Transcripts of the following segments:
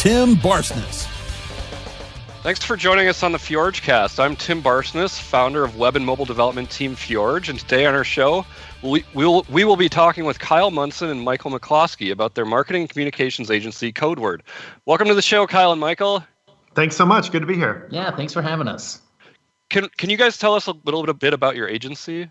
Tim Barsness. Thanks for joining us on the Fjorgecast. I'm Tim Barsness, founder of web and mobile development team Fjorge, and today on our show, we, will, we will be talking with Kyle Monson and Michael McCloskey about their marketing and communications agency, Codeword. Welcome to the show, Kyle and Michael. Thanks so much. Good to be here. Yeah, thanks for having us. Can, can you guys tell us a little bit about your agency?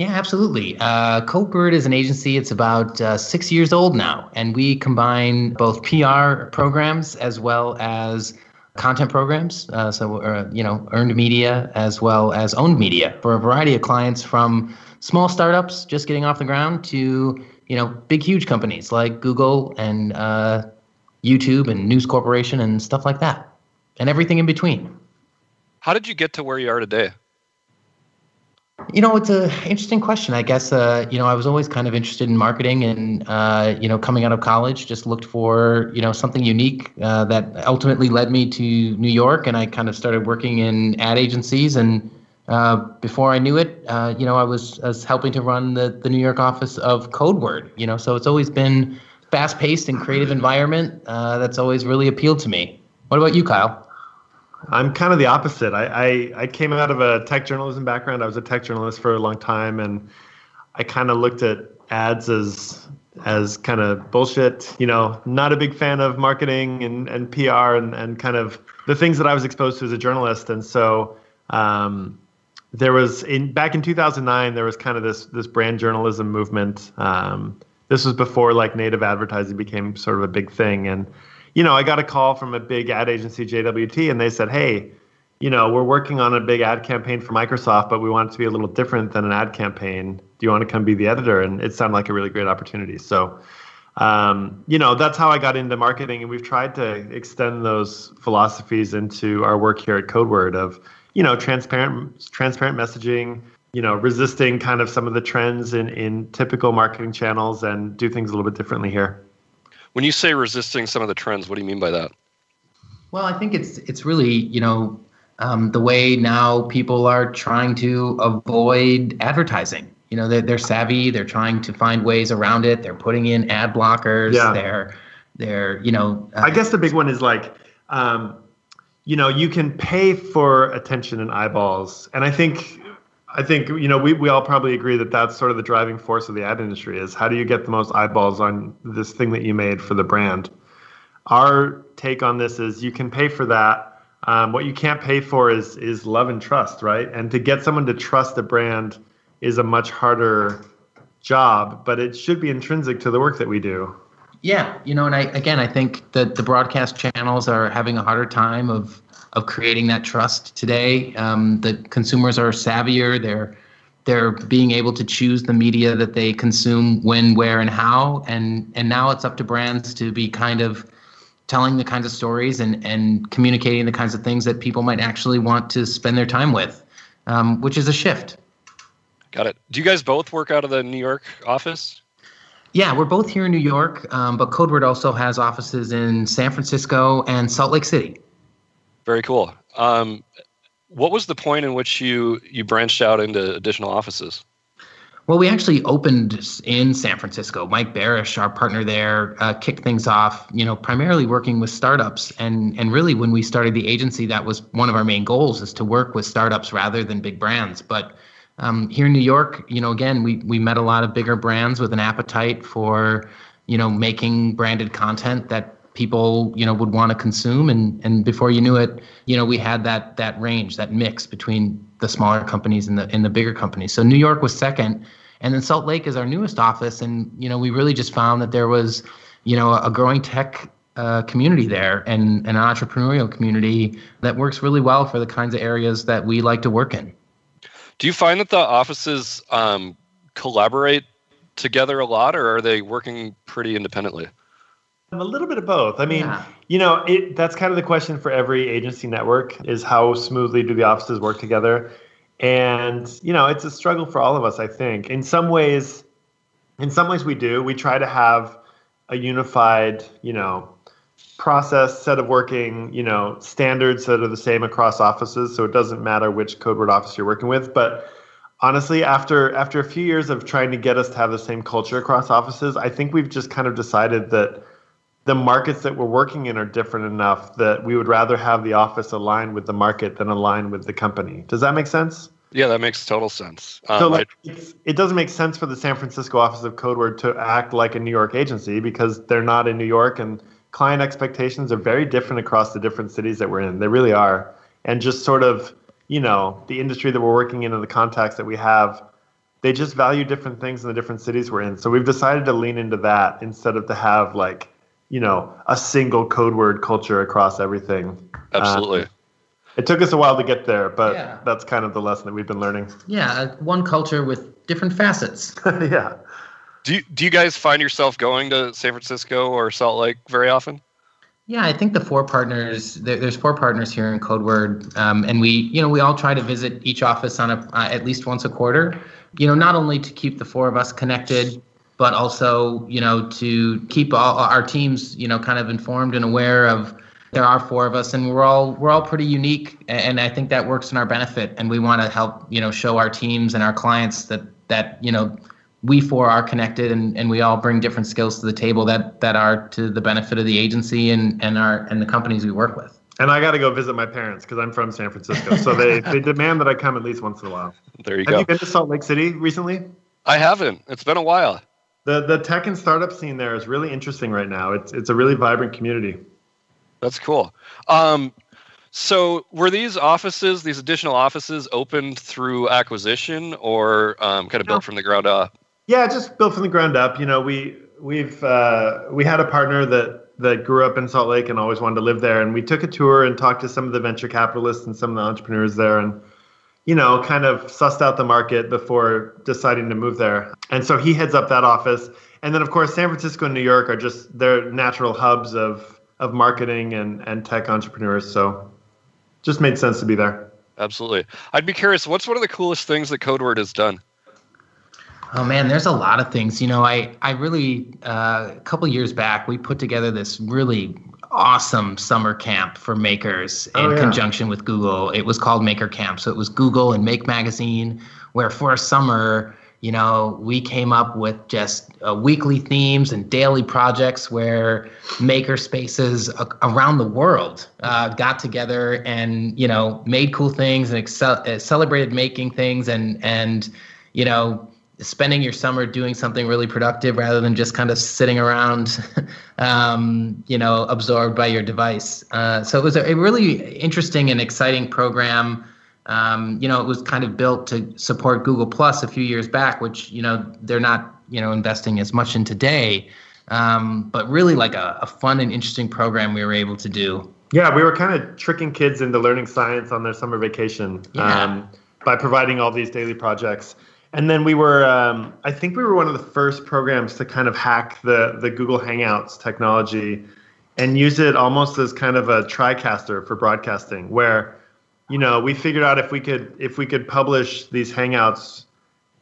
Yeah, absolutely. Uh, Codeword is an agency. It's about uh, six years old now, and we combine both PR programs as well as content programs, uh, so uh, you know, earned media as well as owned media for a variety of clients, from small startups just getting off the ground to you know big, huge companies like Google and uh, YouTube and News Corporation and stuff like that, and everything in between. How did you get to where you are today? You know, it's an interesting question. I guess, uh, you know, I was always kind of interested in marketing and, uh, you know, coming out of college, just looked for, you know, something unique uh, that ultimately led me to New York. And I kind of started working in ad agencies. And uh, before I knew it, uh, you know, I was, I was helping to run the, the New York office of Codeword, you know, so it's always been fast paced and creative environment. Uh, that's always really appealed to me. What about you, Kyle? I'm kind of the opposite. I, I, I came out of a tech journalism background. I was a tech journalist for a long time, and I kind of looked at ads as as kind of bullshit. You know, not a big fan of marketing and, and PR and, and kind of the things that I was exposed to as a journalist. And so um, there was in back in 2009 there was kind of this this brand journalism movement. Um, this was before like native advertising became sort of a big thing and you know, I got a call from a big ad agency, JWT, and they said, hey, you know, we're working on a big ad campaign for Microsoft, but we want it to be a little different than an ad campaign. Do you want to come be the editor? And it sounded like a really great opportunity. So, um, you know, that's how I got into marketing, and we've tried to extend those philosophies into our work here at Codeword of, you know, transparent, transparent messaging, you know, resisting kind of some of the trends in in typical marketing channels, and do things a little bit differently here. When you say resisting some of the trends, what do you mean by that? Well, I think it's it's really you know um, the way now people are trying to avoid advertising. You know, they're, they're savvy. They're trying to find ways around it. They're putting in ad blockers. Yeah. They're they're you know. Uh, I guess the big one is like. Um, you know, you can pay for attention and eyeballs, and I think I think you know we, we all probably agree that that's sort of the driving force of the ad industry is how do you get the most eyeballs on this thing that you made for the brand. Our take on this is you can pay for that. Um, what you can't pay for is is love and trust, right? And to get someone to trust a brand is a much harder job, but it should be intrinsic to the work that we do. Yeah, you know, and I again I think that the broadcast channels are having a harder time of of creating that trust today. Um, the consumers are savvier. They're they're being able to choose the media that they consume when, where, and how. And and now it's up to brands to be kind of telling the kinds of stories and and communicating the kinds of things that people might actually want to spend their time with, um, which is a shift. Got it. Do you guys both work out of the New York office? Yeah, we're both here in New York, um, but Codeword also has offices in San Francisco and Salt Lake City. Very cool. Um, what was the point in which you you branched out into additional offices? Well, we actually opened in San Francisco. Mike Barish, our partner there, uh, kicked things off. You know, primarily working with startups, and and really when we started the agency, that was one of our main goals is to work with startups rather than big brands. But um, here in New York, you know, again, we we met a lot of bigger brands with an appetite for, you know, making branded content that people you know would want to consume and and before you knew it you know we had that that range that mix between the smaller companies and the and the bigger companies. So new york was second and then salt lake is our newest office and you know we really just found that there was you know a growing tech uh, community there and an entrepreneurial community that works really well for the kinds of areas that we like to work in. Do you find that the offices um, collaborate together a lot or are they working pretty independently A little bit of both. I mean, yeah. you know, it, that's kind of the question for every agency network is how smoothly do the offices work together? And, you know, it's a struggle for all of us, I think. In some ways, in some ways we do. We try to have a unified, you know, process, set of working, you know, standards that are the same across offices. So it doesn't matter which CodeWord office you're working with. But honestly, after after a few years of trying to get us to have the same culture across offices, I think we've just kind of decided that the markets that we're working in are different enough that we would rather have the office align with the market than align with the company. Does that make sense? Yeah, that makes total sense. Um, so like, it doesn't make sense for the San Francisco office of CodeWord to act like a New York agency because they're not in New York, and client expectations are very different across the different cities that we're in. They really are, and just sort of you know the industry that we're working in and the contacts that we have, they just value different things in the different cities we're in. So we've decided to lean into that instead of to have like you know a single Codeword culture across everything. Absolutely. Uh, it took us a while to get there, but yeah. that's kind of the lesson that we've been learning. Yeah, uh, one culture with different facets. yeah. Do you, do you guys find yourself going to San Francisco or Salt Lake very often? Yeah, I think the four partners. There, there's four partners here in CodeWord, um, and we, you know, we all try to visit each office on a uh, at least once a quarter. You know, not only to keep the four of us connected, but also, you know, to keep all our teams, you know, kind of informed and aware of there are four of us and we're all we're all pretty unique and I think that works in our benefit and we want to help, you know, show our teams and our clients that that, you know, we four are connected and, and we all bring different skills to the table that that are to the benefit of the agency and, and our and the companies we work with. And I got to go visit my parents because I'm from San Francisco. So they, they demand that I come at least once in a while. There you Have go. Have you been to Salt Lake City recently? I haven't. It's been a while. The the tech and startup scene there is really interesting right now. It's it's a really vibrant community. That's cool. Um, so were these offices, these additional offices, opened through acquisition or um, kind of built from the ground up? Yeah, just built from the ground up. You know, we we've uh, we had a partner that that grew up in Salt Lake and always wanted to live there, and we took a tour and talked to some of the venture capitalists and some of the entrepreneurs there, and you know, kind of sussed out the market before deciding to move there. And so he heads up that office. And then, of course, San Francisco and New York are just they're natural hubs of of marketing and and tech entrepreneurs. So, just made sense to be there. Absolutely. I'd be curious. What's one of the coolest things that CodeWord has done? Oh man, there's a lot of things. You know, I I really uh, a couple years back we put together this really awesome summer camp for makers in oh, yeah. conjunction with Google. It was called Maker Camp. So it was Google and Make Magazine, where for a summer, you know, we came up with just uh, weekly themes and daily projects where maker spaces uh, around the world uh, got together and, you know, made cool things and excel- uh, celebrated making things and, and, you know, spending your summer doing something really productive rather than just kind of sitting around, um, you know, absorbed by your device. Uh, so it was a, a, really interesting and exciting program. Um, you know, it was kind of built to support Google Plus a few years back, which you know they're not you know investing as much in today. Um, but really, like a, a fun and interesting program we were able to do. Yeah, we were kind of tricking kids into learning science on their summer vacation yeah. um, by providing all these daily projects. And then we were, um, I think we were one of the first programs to kind of hack the the Google Hangouts technology and use it almost as kind of a TriCaster for broadcasting, where, you know, we figured out if we could if we could publish these Hangouts,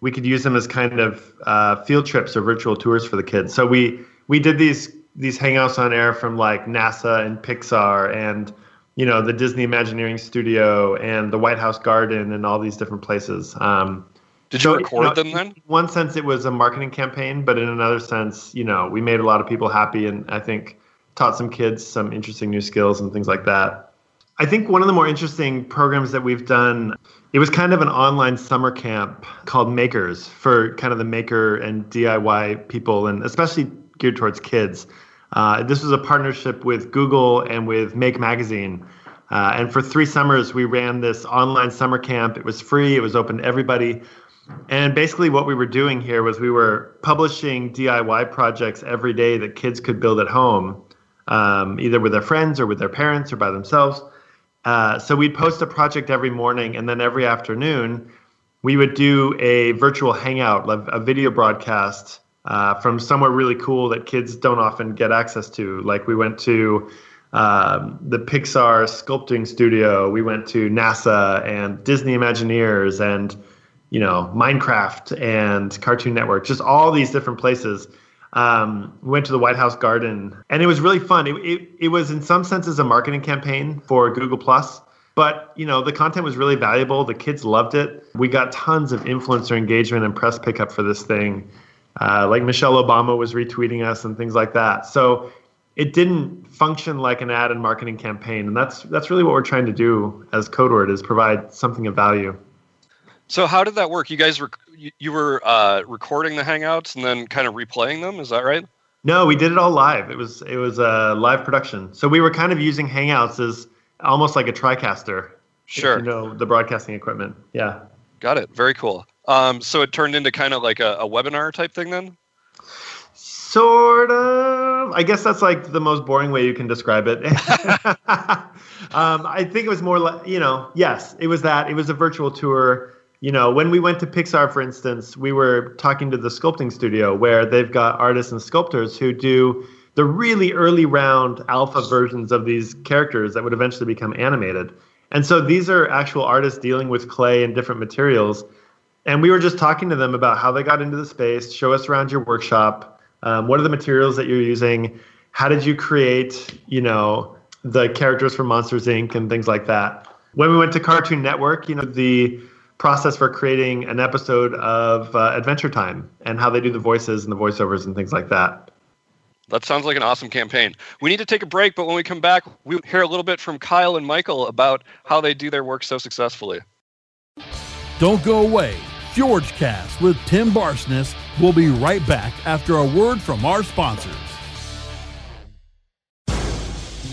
we could use them as kind of uh, field trips or virtual tours for the kids. So we we did these these Hangouts on air from like NASA and Pixar and you know the Disney Imagineering Studio and the White House Garden and all these different places. Um, did you so, record you know, them then? In one sense, it was a marketing campaign, but in another sense, you know, we made a lot of people happy, and I think taught some kids some interesting new skills and things like that. I think one of the more interesting programs that we've done, it was kind of an online summer camp called Makers for kind of the maker and DIY people, and especially geared towards kids. Uh, this was a partnership with Google and with Make Magazine. Uh, and for three summers, we ran this online summer camp. It was free, it was open to everybody. And basically, what we were doing here was we were publishing DIY projects every day that kids could build at home, um, either with their friends or with their parents or by themselves. Uh, so we'd post a project every morning, and then every afternoon, we would do a virtual hangout, a video broadcast uh, from somewhere really cool that kids don't often get access to. Like we went to um, the Pixar sculpting studio, we went to NASA and Disney Imagineers and you know Minecraft and Cartoon Network, just all these different places. Um, we went to the White House Garden, and it was really fun. It, it, it was in some senses a marketing campaign for Google Plus. But you know the content was really valuable. The kids loved it. We got tons of influencer engagement and press pickup for this thing. Uh, like Michelle Obama was retweeting us and things like that. So it didn't function like an ad and marketing campaign, and that's that's really what we're trying to do as Codeword is provide something of value. So how did that work? You guys were you were uh, recording the hangouts and then kind of replaying them. Is that right? No, we did it all live. It was it was a live production. So we were kind of using Hangouts as almost like a TriCaster. Sure. You know the broadcasting equipment. Yeah. Got it. Very cool. Um, so it turned into kind of like a, a webinar type thing then. Sort of. I guess that's like the most boring way you can describe it. um, I think it was more like you know, yes, it was that. It was a virtual tour. You know, when we went to Pixar, for instance, we were talking to the sculpting studio where they've got artists and sculptors who do the really early round alpha versions of these characters that would eventually become animated. And so these are actual artists dealing with clay and different materials. And we were just talking to them about how they got into the space, show us around your workshop, um, what are the materials that you're using, how did you create, you know, the characters from Monsters Inc. and things like that. When we went to Cartoon Network, you know, the process for creating an episode of uh, Adventure Time and how they do the voices and the voiceovers and things like that. That sounds like an awesome campaign. We need to take a break, but when we come back, we hear a little bit from Kyle and Michael about how they do their work so successfully. Don't go away. Fjorgecast with Tim Barsness will be right back after a word from our sponsors.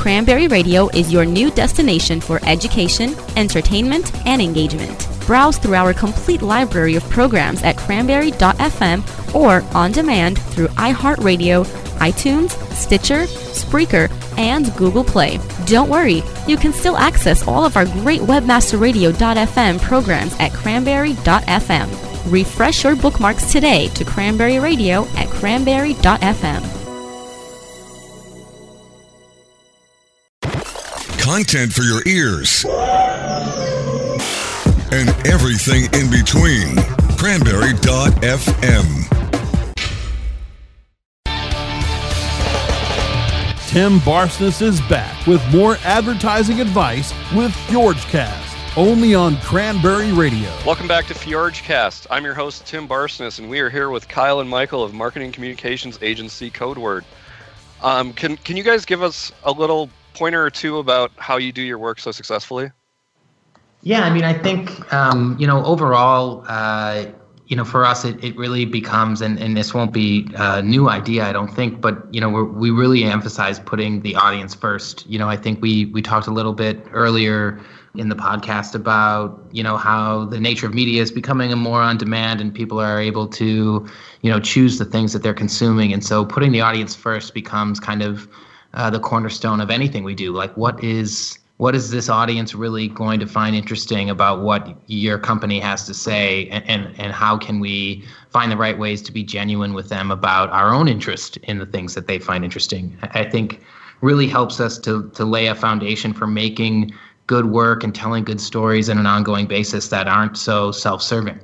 Cranberry Radio is your new destination for education, entertainment, and engagement. Browse through our complete library of programs at cranberry.fm or on demand through iHeartRadio, iTunes, Stitcher, Spreaker, and Google Play. Don't worry, you can still access all of our great webmasterradio.fm programs at cranberry.fm. Refresh your bookmarks today to Cranberry Radio at cranberry.fm. content for your ears, and everything in between. Cranberry.fm. Tim Barsness is back with more advertising advice with Fjorgecast, only on Cranberry Radio. Welcome back to Fjorgecast. I'm your host, Tim Barsness, and we are here with Kyle and Michael of Marketing Communications Agency Codeword. Um, can, can you guys give us a little pointer or two about how you do your work so successfully? Yeah, I mean, I think um, you know overall, uh, you know, for us, it, it really becomes, and, and this won't be a new idea, I don't think, but you know, we we really emphasize putting the audience first. You know, I think we we talked a little bit earlier in the podcast about you know how the nature of media is becoming more on demand and people are able to you know choose the things that they're consuming and so putting the audience first becomes kind of uh, the cornerstone of anything we do. Like, what is what is this audience really going to find interesting about what your company has to say, and, and and how can we find the right ways to be genuine with them about our own interest in the things that they find interesting? I think really helps us to to lay a foundation for making good work and telling good stories on an ongoing basis that aren't so self-serving.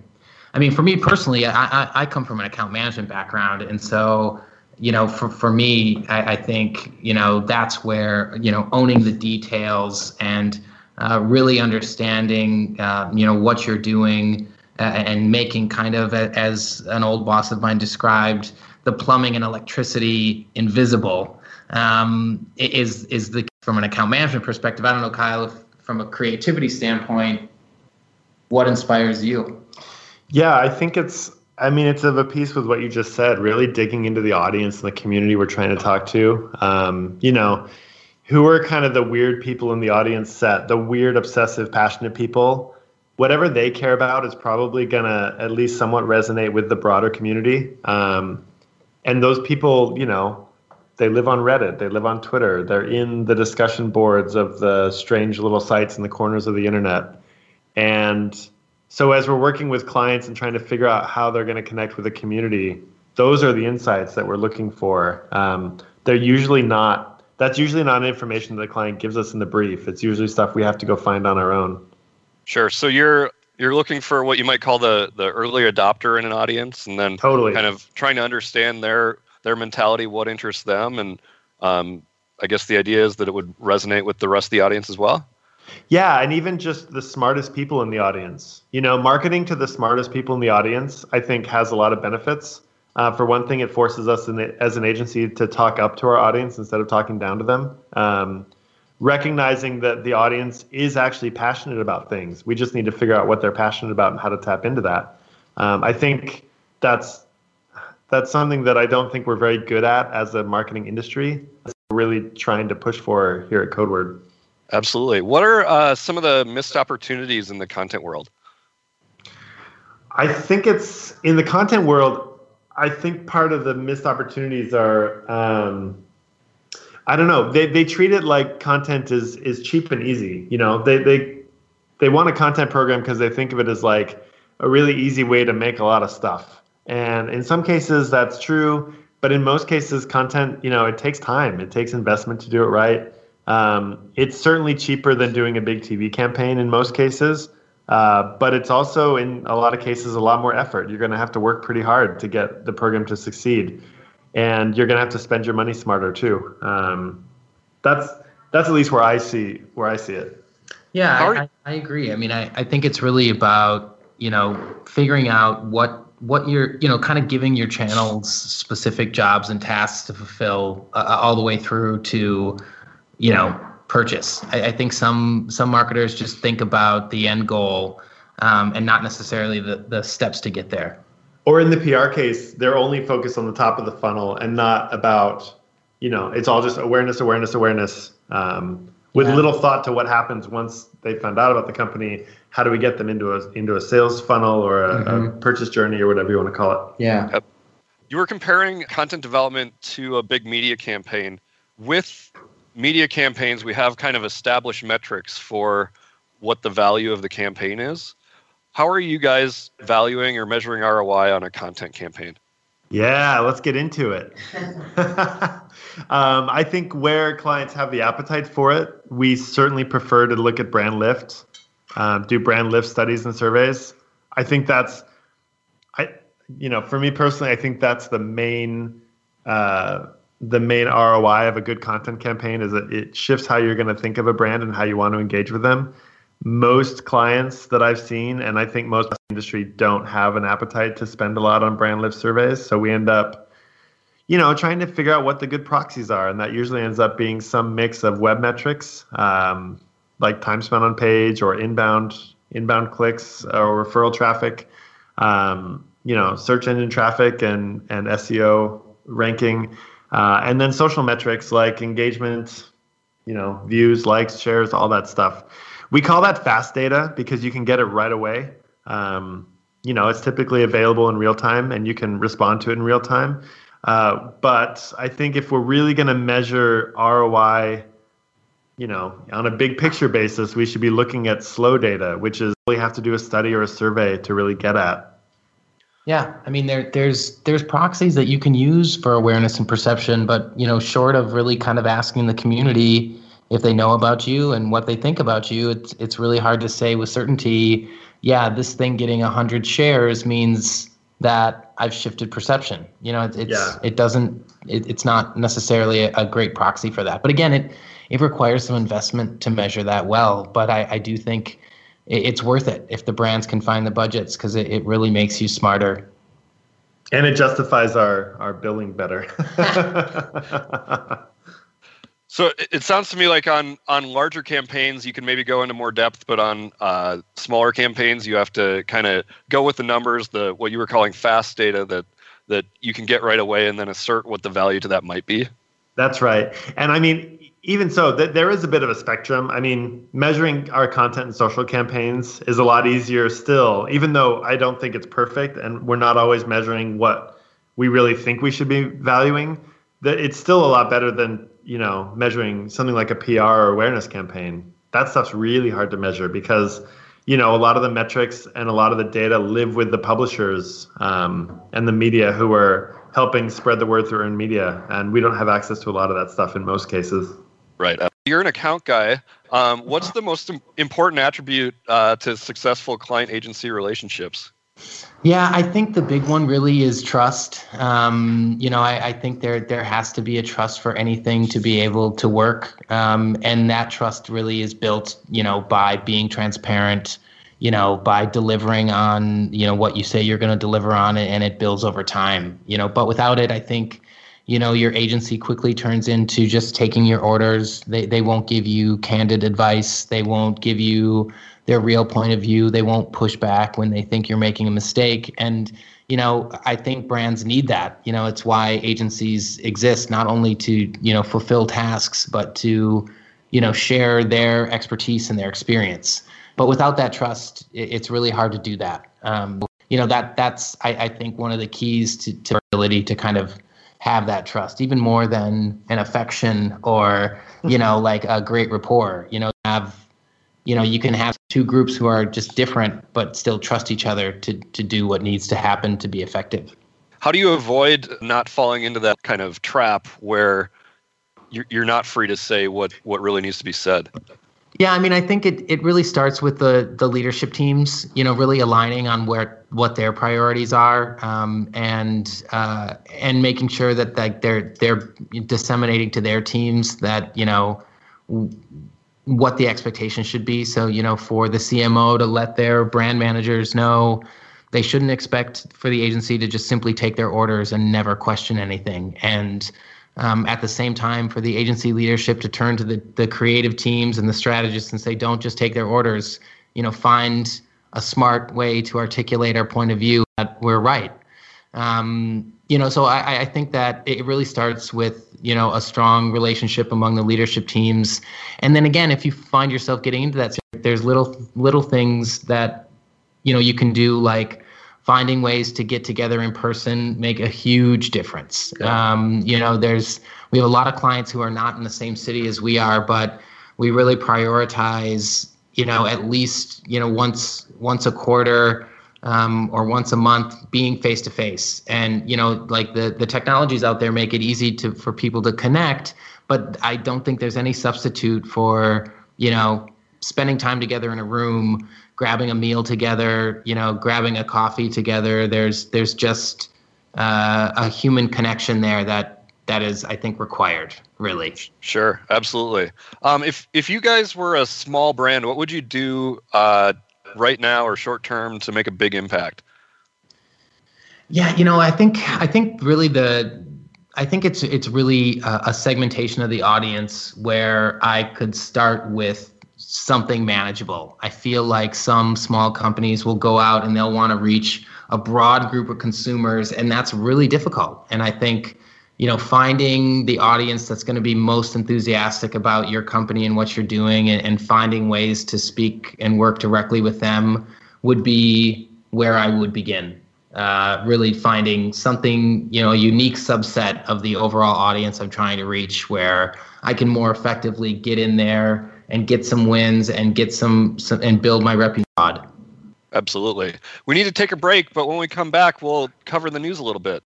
I mean, for me personally, I, I, I come from an account management background, and so you know, for, for me, I, I think, you know, that's where, you know, owning the details and uh, really understanding, uh, you know, what you're doing uh, and making kind of, a, as an old boss of mine described, the plumbing and electricity invisible um, is, is the, from an account management perspective. I don't know, Kyle, if from a creativity standpoint, what inspires you? Yeah, I think it's I mean, it's of a piece with what you just said, really digging into the audience and the community we're trying to talk to. Um, you know, who are kind of the weird people in the audience set, the weird, obsessive, passionate people. Whatever they care about is probably going to at least somewhat resonate with the broader community. Um, and those people, you know, they live on Reddit, they live on Twitter, they're in the discussion boards of the strange little sites in the corners of the internet. And so as we're working with clients and trying to figure out how they're going to connect with the community, those are the insights that we're looking for. Um, they're usually not. That's usually not information that the client gives us in the brief. It's usually stuff we have to go find on our own. Sure. So you're you're looking for what you might call the the early adopter in an audience, and then totally kind of trying to understand their their mentality, what interests them, and um, I guess the idea is that it would resonate with the rest of the audience as well. Yeah, and even just the smartest people in the audience. You know, marketing to the smartest people in the audience, I think, has a lot of benefits. Uh, for one thing, it forces us the, as an agency to talk up to our audience instead of talking down to them. Um, recognizing that the audience is actually passionate about things. We just need to figure out what they're passionate about and how to tap into that. Um, I think that's that's something that I don't think we're very good at as a marketing industry. We're really trying to push for here at CodeWord. Absolutely. What are uh, some of the missed opportunities in the content world? I think it's in the content world. I think part of the missed opportunities are, um, I don't know. They they treat it like content is is cheap and easy. You know, they they they want a content program because they think of it as like a really easy way to make a lot of stuff. And in some cases, that's true. But in most cases, content, you know, it takes time. It takes investment to do it right. Um, it's certainly cheaper than doing a big TV campaign in most cases, uh, but it's also in a lot of cases a lot more effort. You're going to have to work pretty hard to get the program to succeed, and you're going to have to spend your money smarter too. Um, that's that's at least where I see where I see it. Yeah, I, I, I agree. I mean, I, I think it's really about you know figuring out what what you're you know kind of giving your channels specific jobs and tasks to fulfill uh, all the way through to you know purchase. I, I, think some some marketers just think about the end goal um, and not necessarily the the steps to get there. Or in the PR case, they're only focused on the top of the funnel and not about you know it's all just awareness, awareness, awareness. Um, with yeah. little thought to what happens once they found out about the company. How do we get them into a into a sales funnel or a, mm-hmm. a purchase journey or whatever you want to call it? Yeah. You were comparing content development to a big media campaign. With media campaigns, we have kind of established metrics for what the value of the campaign is. How are you guys valuing or measuring ROI on a content campaign? Yeah, let's get into it. um, I think where clients have the appetite for it, we certainly prefer to look at brand lift, um, do brand lift studies and surveys. I think that's, I, you know, for me personally, I think that's the main uh, the main ROI of a good content campaign is that it shifts how you're going to think of a brand and how you want to engage with them. Most clients that I've seen, and I think most industry don't have an appetite to spend a lot on brand lift surveys. So we end up, you know, trying to figure out what the good proxies are, and that usually ends up being some mix of web metrics, um, like time spent on page or inbound inbound clicks or referral traffic, um, you know, search engine traffic and and SEO ranking. Uh, and then social metrics like engagement, you know, views, likes, shares, all that stuff. We call that fast data because you can get it right away. Um, you know, it's typically available in real time and you can respond to it in real time. Uh, but I think if we're really going to measure ROI, you know, on a big picture basis, we should be looking at slow data, which is we have to do a study or a survey to really get at. Yeah, I mean there there's there's proxies that you can use for awareness and perception, but you know, short of really kind of asking the community if they know about you and what they think about you, it's it's really hard to say with certainty. Yeah, this thing getting hundred shares means that I've shifted perception. You know, it, it's Yeah. it doesn't it, it's not necessarily a, a great proxy for that. But again, it it requires some investment to measure that well. But I, I do think it's worth it if the brands can find the budgets because it, it really makes you smarter. And it justifies our our billing better. So it- it sounds to me like on on larger campaigns you can maybe go into more depth, but on uh, smaller campaigns you have to kind of go with the numbers, the what you were calling fast data that that you can get right away, and then assert what the value to that might be. That's right. And I mean, even so, th- there is a bit of a spectrum. I mean, measuring our content in social campaigns is a lot easier still, even though I don't think it's perfect and we're not always measuring what we really think we should be valuing. That it's still a lot better than you know measuring something like a PR or awareness campaign. That stuff's really hard to measure because you know a lot of the metrics and a lot of the data live with the publishers um, and the media who are helping spread the word through earned media, and we don't have access to a lot of that stuff in most cases. Right. Uh, You're an account guy. Um, what's the most im- important attribute uh, to successful client agency relationships? Yeah, I think the big one really is trust. Um, you know, I, I think there there has to be a trust for anything to be able to work, um, and that trust really is built, you know, by being transparent. You know, by delivering on you know what you say you're going to deliver on, it, and it builds over time. You know, but without it, I think you know your agency quickly turns into just taking your orders. They they won't give you candid advice. They won't give you their real point of view. They won't push back when they think you're making a mistake. And you know i think brands need that. You know it's why agencies exist not only to you know fulfill tasks but to you know share their expertise and their experience. But without that trust it, it's really hard to do that. Um, you know that that's I, I think one of the keys to, to ability to kind of have that trust even more than an affection or you mm-hmm. know like a great rapport. You know have you know you can have two groups who are just different but still trust each other to to do what needs to happen to be effective. How do you avoid not falling into that kind of trap where you're, you're not free to say what, what really needs to be said? Yeah, I mean, I think it, it really starts with the the leadership teams, you know, really aligning on where what their priorities are, um, and uh, and making sure that like they're they're disseminating to their teams that you know w- what the expectation should be. So you know, for the CMO to let their brand managers know they shouldn't expect for the agency to just simply take their orders and never question anything, and um, at the same time for the agency leadership to turn to the, the creative teams and the strategists and say don't just take their orders. You know find a smart way to articulate our point of view that we're right. Um, you know so I, I think that it really starts with you know a strong relationship among the leadership teams. And then again if you find yourself getting into that there's little little things that you know you can do like finding ways to get together in person make a huge difference. Um, you know, there's we have a lot of clients who are not in the same city as we are, but we really prioritize, you know, at least you know once once a quarter um, or once a month being face to face. And you know, like the the technologies out there make it easy to for people to connect, but I don't think there's any substitute for you know spending time together in a room grabbing a meal together, you know, grabbing a coffee together. There's there's just uh, a human connection there that that is, I think, required. Really. Sure, absolutely. Um, if if you guys were a small brand, what would you do uh, right now or short term to make a big impact? Yeah, you know, I think I think really the I think it's it's really a, a segmentation of the audience where I could start with something manageable. I feel like some small companies will go out and they'll want to reach a broad group of consumers, and that's really difficult. And I think, you know, finding the audience that's going to be most enthusiastic about your company and what you're doing, and, and finding ways to speak and work directly with them would be where I would begin. Uh, really finding something, you know, a unique subset of the overall audience I'm trying to reach, where I can more effectively get in there and get some wins and get some, some and build my reputation. Absolutely. We need to take a break, but when we come back, we'll cover the news a little bit.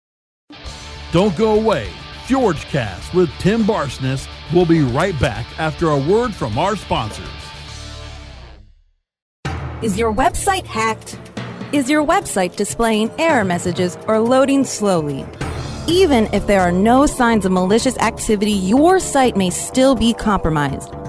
Don't go away. Fjorgecast with Tim Barsness will be right back after a word from our sponsors. Is your website hacked? Is your website displaying error messages or loading slowly? Even if there are no signs of malicious activity, your site may still be compromised.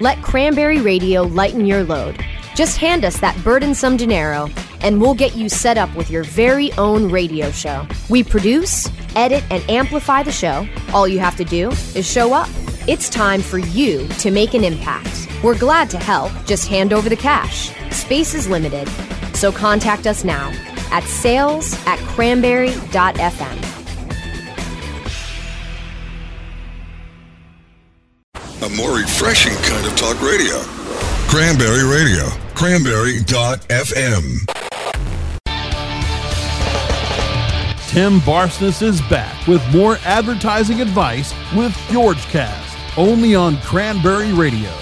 Let Cranberry Radio lighten your load. Just hand us that burdensome dinero, and we'll get you set up with your very own radio show. We produce, edit, and amplify the show. All you have to do is show up. It's time for you to make an impact. We're glad to help. Just hand over the cash. Space is limited, so contact us now at sales at cranberry.fm. A more refreshing kind of talk radio. Cranberry Radio. Cranberry.fm. Tim Barsness is back with more advertising advice with Fjorgecast, only on Cranberry Radio.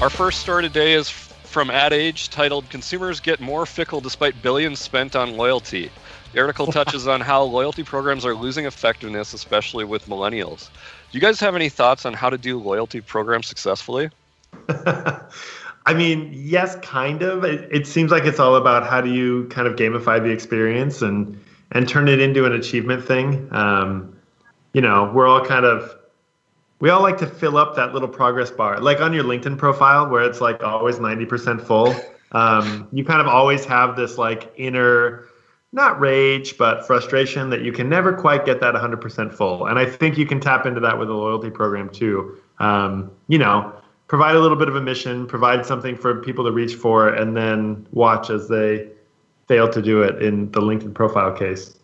Our first story today is from Ad Age titled Consumers Get More Fickle Despite Billions Spent on Loyalty. The article touches on how loyalty programs are losing effectiveness, especially with millennials. You guys have any thoughts on how to do loyalty programs successfully? I mean, yes, kind of. It, it seems like it's all about how do you kind of gamify the experience and and turn it into an achievement thing. Um, you know, we're all kind of we all like to fill up that little progress bar, like on your LinkedIn profile where it's like always ninety percent full. Um, you kind of always have this like inner not rage, but frustration that you can never quite get that 100% full. And I think you can tap into that with a loyalty program too. Um, you know, provide a little bit of a mission, provide something for people to reach for, and then watch as they fail to do it in the LinkedIn profile case.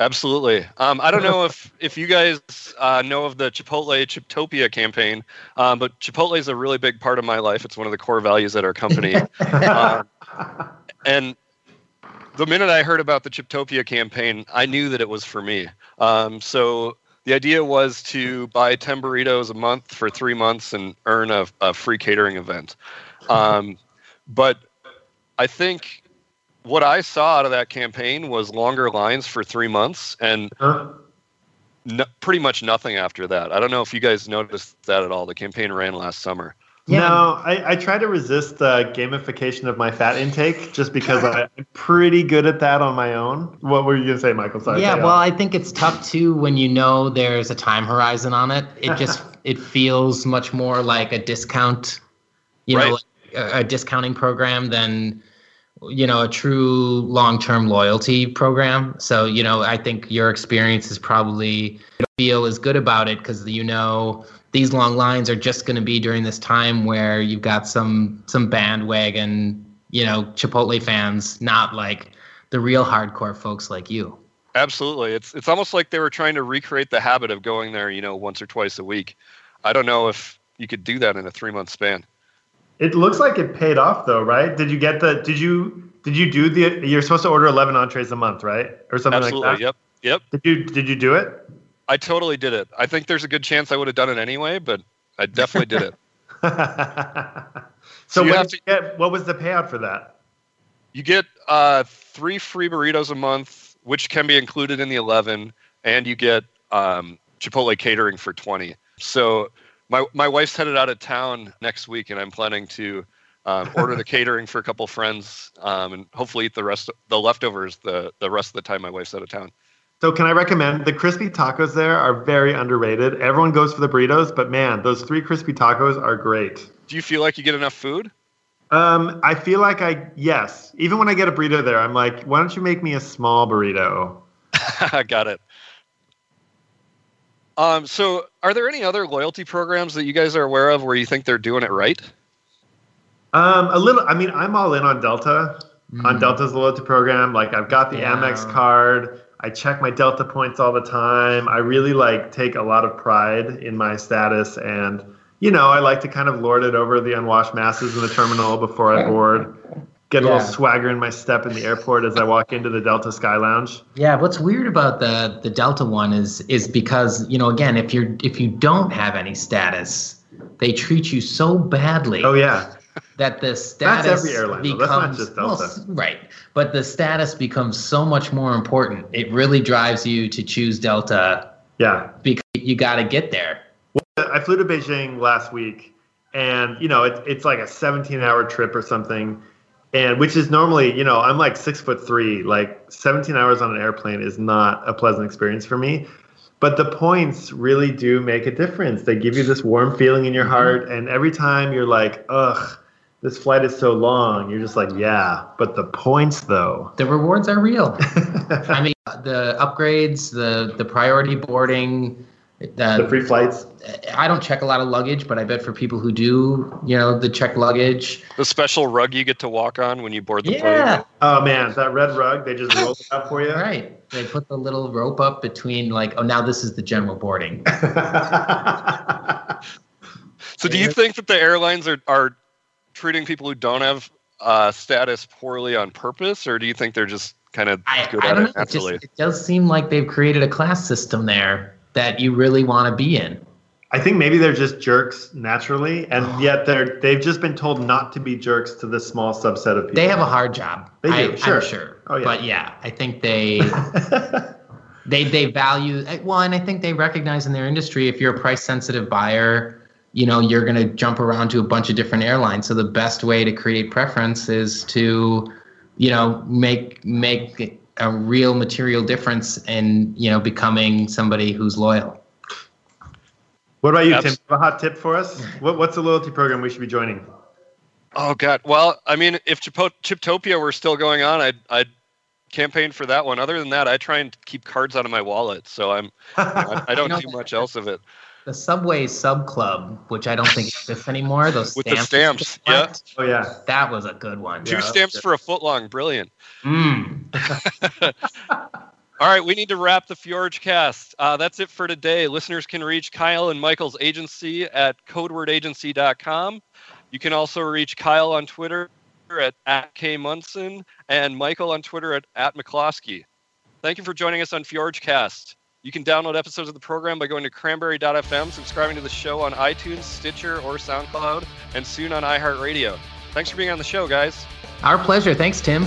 Absolutely. Um, I don't know if if you guys uh, know of the Chipotle Chiptopia campaign, um, but Chipotle is a really big part of my life. It's one of the core values at our company. um, and the minute I heard about the Chiptopia campaign, I knew that it was for me. Um, so the idea was to buy 10 burritos a month for three months and earn a, a free catering event. Um, but I think what I saw out of that campaign was longer lines for three months and no, pretty much nothing after that. I don't know if you guys noticed that at all. The campaign ran last summer. No, I, I try to resist the gamification of my fat intake just because I, I'm pretty good at that on my own. What were you gonna say, Michael? Sorry. yeah, well. I think it's tough too when you know there's a time horizon on it. It just it feels much more like a discount, you know, like a, a discounting program than you know a true long-term loyalty program. So you know, I think your experience is probably feel as good about it because you know these long lines are just going to be during this time where you've got some some bandwagon, you know, Chipotle fans, not like the real hardcore folks like you. Absolutely. It's it's almost like they were trying to recreate the habit of going there, you know, once or twice a week. I don't know if you could do that in a three month span. It looks like it paid off though, right? Did you get the? Did you? Did you do the? You're supposed to order 11 entrees a month, right? Or something Absolutely. like that. Yep. Yep. Did you? Did you do it? I totally did it. I think there's a good chance I would have done it anyway, but I definitely did it. so So you what, you get, what was the payout for that? you get uh, three free burritos a month, which can be included in the 11, and you get um, Chipotle catering for 20. So my my wife's headed out of town next week, and I'm planning to um, order the catering for a couple friends, um, and hopefully eat the rest the leftovers the the rest of the time my wife's out of town. So can I recommend the crispy tacos there are very underrated. Everyone goes for the burritos, but man, those three crispy tacos are great. Do you feel like you get enough food? Um, I feel like I yes. Even when I get a burrito there, I'm like, why don't you make me a small burrito? Got it. Um, so are there any other loyalty programs that you guys are aware of where you think they're doing it right? Um, a little. I mean, I'm all in on Delta, on Delta's loyalty program. Like, I've got the Yeah. Amex card. I check my Delta points all the time. I really like take a lot of pride in my status, and you know, I like to kind of lord it over the unwashed masses in the terminal before I board. Get a Yeah. little swagger in my step in the airport as I walk into the Delta Sky Lounge. Yeah, what's weird about the the Delta one is is because you know again if you're if you don't have any status, they treat you so badly. Oh yeah, that the status every airline, becomes That's not just well, right, but the status becomes so much more important. It really drives you to choose Delta yeah. because you got to get there. I flew to Beijing last week, and you know it, it's like a 17-hour trip or something, and which is normally you know I'm like six foot three, like 17 hours on an airplane is not a pleasant experience for me. But the points really do make a difference. They give you this warm feeling in your heart, mm-hmm. and every time you're like, ugh, this flight is so long, you're just like, yeah. But the points though, The rewards are real. I mean, the upgrades, the the priority boarding. The free flights. I don't check a lot of luggage, but I bet for people who do, you know, the check luggage. The special rug you get to walk on when you board the plane. Yeah, Oh man, that red rug, they just roll it up for you. right. They put the little rope up between, like, oh, now this is the general boarding. So do you think that the airlines are are treating people who don't have uh, status poorly on purpose, or do you think they're just kind of I, good I at don't it know. It, just, it does seem like they've created a class system there that you really want to be in. I think maybe they're just jerks naturally, and oh. yet they're they've just been told not to be jerks to this small subset of people. They have a hard job. They do, I, sure. I'm sure. Oh, yeah. But yeah, I think they they they value eh, well, and I think they recognize in their industry if you're a price sensitive buyer, you know, you're going to jump around to a bunch of different airlines. So the best way to create preference is to, you know, make make a real material difference in you know becoming somebody who's loyal. What about you, Abs- Tim? Have a hot tip for us? What, what's the loyalty program we should be joining? Oh God. Well, I mean, if Chipo- Chiptopia were still going on, I'd I'd campaign for that one. Other than that, I try and keep cards out of my wallet, so I'm I, I don't do much else of it. The Subway Sub Club, which I don't think exists anymore, those With the stamps. stamps, yeah. Oh yeah, That was a good one. Two Yeah, stamps for a foot long, brilliant. Mm. All right, we need to wrap the Fjorgecast. Uh, that's it for today. Listeners can reach Kyle and Michael's agency at codewordagency.com. You can also reach Kyle on Twitter at, at kmonson and Michael on Twitter at, at McCloskey. Thank you for joining us on Fjorgecast. You can download episodes of the program by going to cranberry.fm, subscribing to the show on iTunes, Stitcher, or SoundCloud, and soon on iHeartRadio. Thanks for being on the show, guys. Our pleasure. Thanks, Tim.